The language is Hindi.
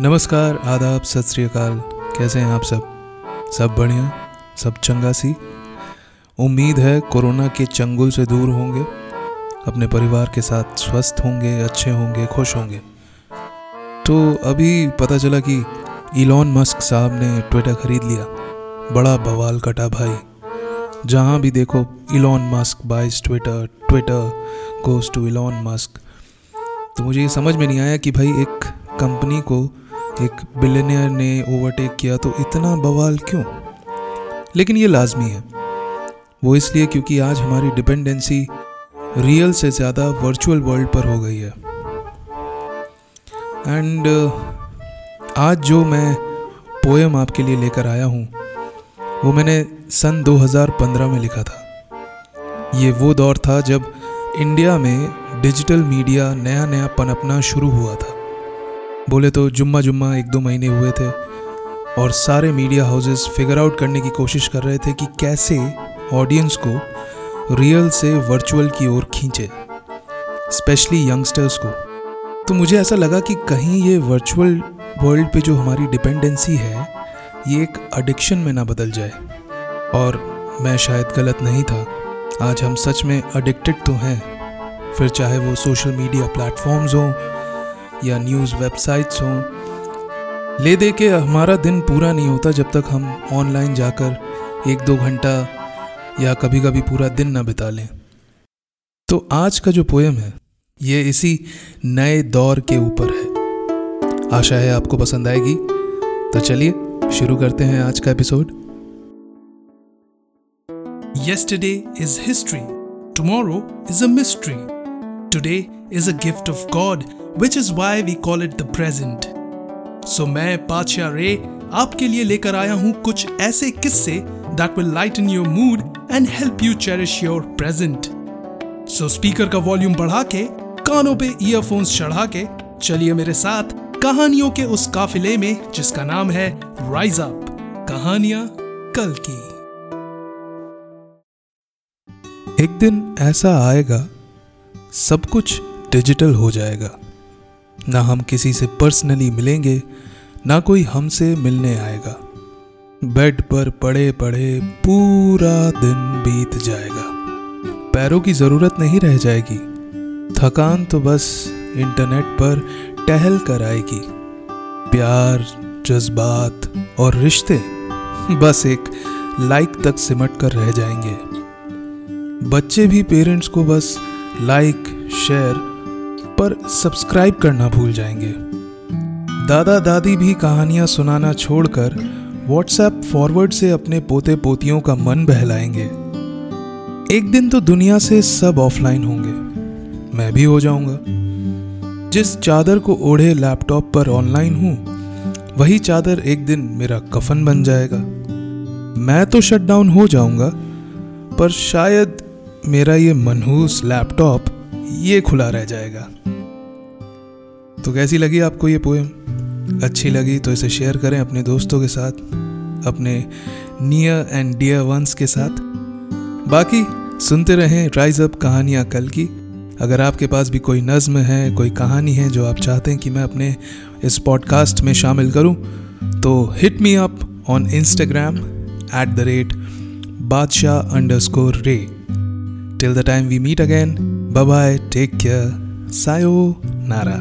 नमस्कार, आदाब, सत श्री अकाल। कैसे हैं आप सब? सब बढ़िया? सब चंगा सी? उम्मीद है कोरोना के चंगुल से दूर होंगे, अपने परिवार के साथ स्वस्थ होंगे, अच्छे होंगे, खुश होंगे। तो अभी पता चला कि इलॉन मस्क साहब ने ट्विटर खरीद लिया। बड़ा बवाल कटा भाई। जहाँ भी देखो Elon Musk buys Twitter Twitter goes to Elon Musk तो मुझे ये समझ में नहीं आया कि भाई एक कंपनी को एक बिलेनियर ने ओवरटेक किया तो इतना बवाल क्यों? लेकिन ये लाजमी है। वो इसलिए क्योंकि आज हमारी डिपेंडेंसी रियल से ज़्यादा वर्चुअल वर्ल्ड पर हो गई है। एंड आज जो मैं पोएम आपके लिए लेकर आया हूँ, वो मैंने सन 2015 में लिखा था। ये वो दौर था जब इंडिया में डिजिटल मीडिया नया नया पनपना शुरू हुआ था। बोले तो जुम्मा जुम्मा एक दो महीने हुए थे और सारे मीडिया हाउसेस फिगर आउट करने की कोशिश कर रहे थे कि कैसे ऑडियंस को रियल से वर्चुअल की ओर खींचे स्पेशली यंगस्टर्स को। तो मुझे ऐसा लगा कि कहीं ये वर्चुअल वर्ल्ड पे जो हमारी डिपेंडेंसी है, ये एक एडिक्शन में ना बदल जाए। और मैं शायद गलत नहीं था। आज हम सच में एडिक्टेड तो हैं। फिर चाहे वो सोशल मीडिया प्लेटफॉर्म्स हों या न्यूज़ वेबसाइट्स हों ले दे के हमारा दिन पूरा नहीं होता जब तक हम ऑनलाइन जाकर एक दो घंटा या कभी कभी पूरा दिन ना बिता लें तो आज का जो पोएम है, ये इसी नए दौर के ऊपर है आशा है आपको पसंद आएगी तो चलिए, शुरू करते हैं आज का episode Yesterday is history. Tomorrow is a mystery. Today is a gift of God which is why we call it the present so मैं पाचा रे, आपके लिए लेकर आया हूँ कुछ ऐसे किस्से will lighten your mood and help you cherish your present so speaker का वॉल्यूम बढ़ा के कानों पे ईयरफोन्स चढ़ा के चलिए मेरे साथ कहानियों के उस काफिले में, जिसका नाम है राइज अप कहानियाँ कल की। एक दिन ऐसा आएगा, सब कुछ डिजिटल हो जाएगा। ना हम किसी से पर्सनली मिलेंगे, ना कोई हमसे मिलने आएगा। बेड पर पड़े पड़े पूरा दिन बीत जाएगा। पैरों की ज़रूरत नहीं रह जाएगी। थकान तो बस इंटरनेट पर टहल कर आएगी। प्यार, जज्बात और रिश्ते बस एक लाइक तक सिमट कर रह जाएँगे। बच्चे भी पेरेंट्स को बस लाइक, शेयर पर सब्सक्राइब करना भूल जाएँगे। दादा दादी भी कहानियाँ सुनाना छोड़कर व्हाट्सएप फॉरवर्ड से अपने पोते पोतियों का मन बहलाएँगे। एक दिन तो दुनिया से सब ऑफलाइन होंगे। मैं भी हो जाऊँगा। जिस चादर को ओढ़े लैपटॉप पर ऑनलाइन हूँ, वही चादर एक दिन मेरा कफन बन जाएगा। मैं तो शटडाउन हो जाऊँगा, पर शायद मेरा ये मनहूस लैपटॉप ये खुला रह जाएगा। तो कैसी लगी आपको ये पोएम अच्छी लगी तो इसे शेयर करें अपने दोस्तों के साथ, अपने नियर एंड डियर वंस के साथ। बाकी सुनते रहें राइज अप कहानियाँ कल की। अगर आपके पास भी कोई नज्म है, कोई कहानी है जो आप चाहते हैं कि मैं अपने इस पॉडकास्ट में शामिल करूँ तो hit me up on Instagram at the rate Badshah underscore रे till the time we meet again bye take care sayonara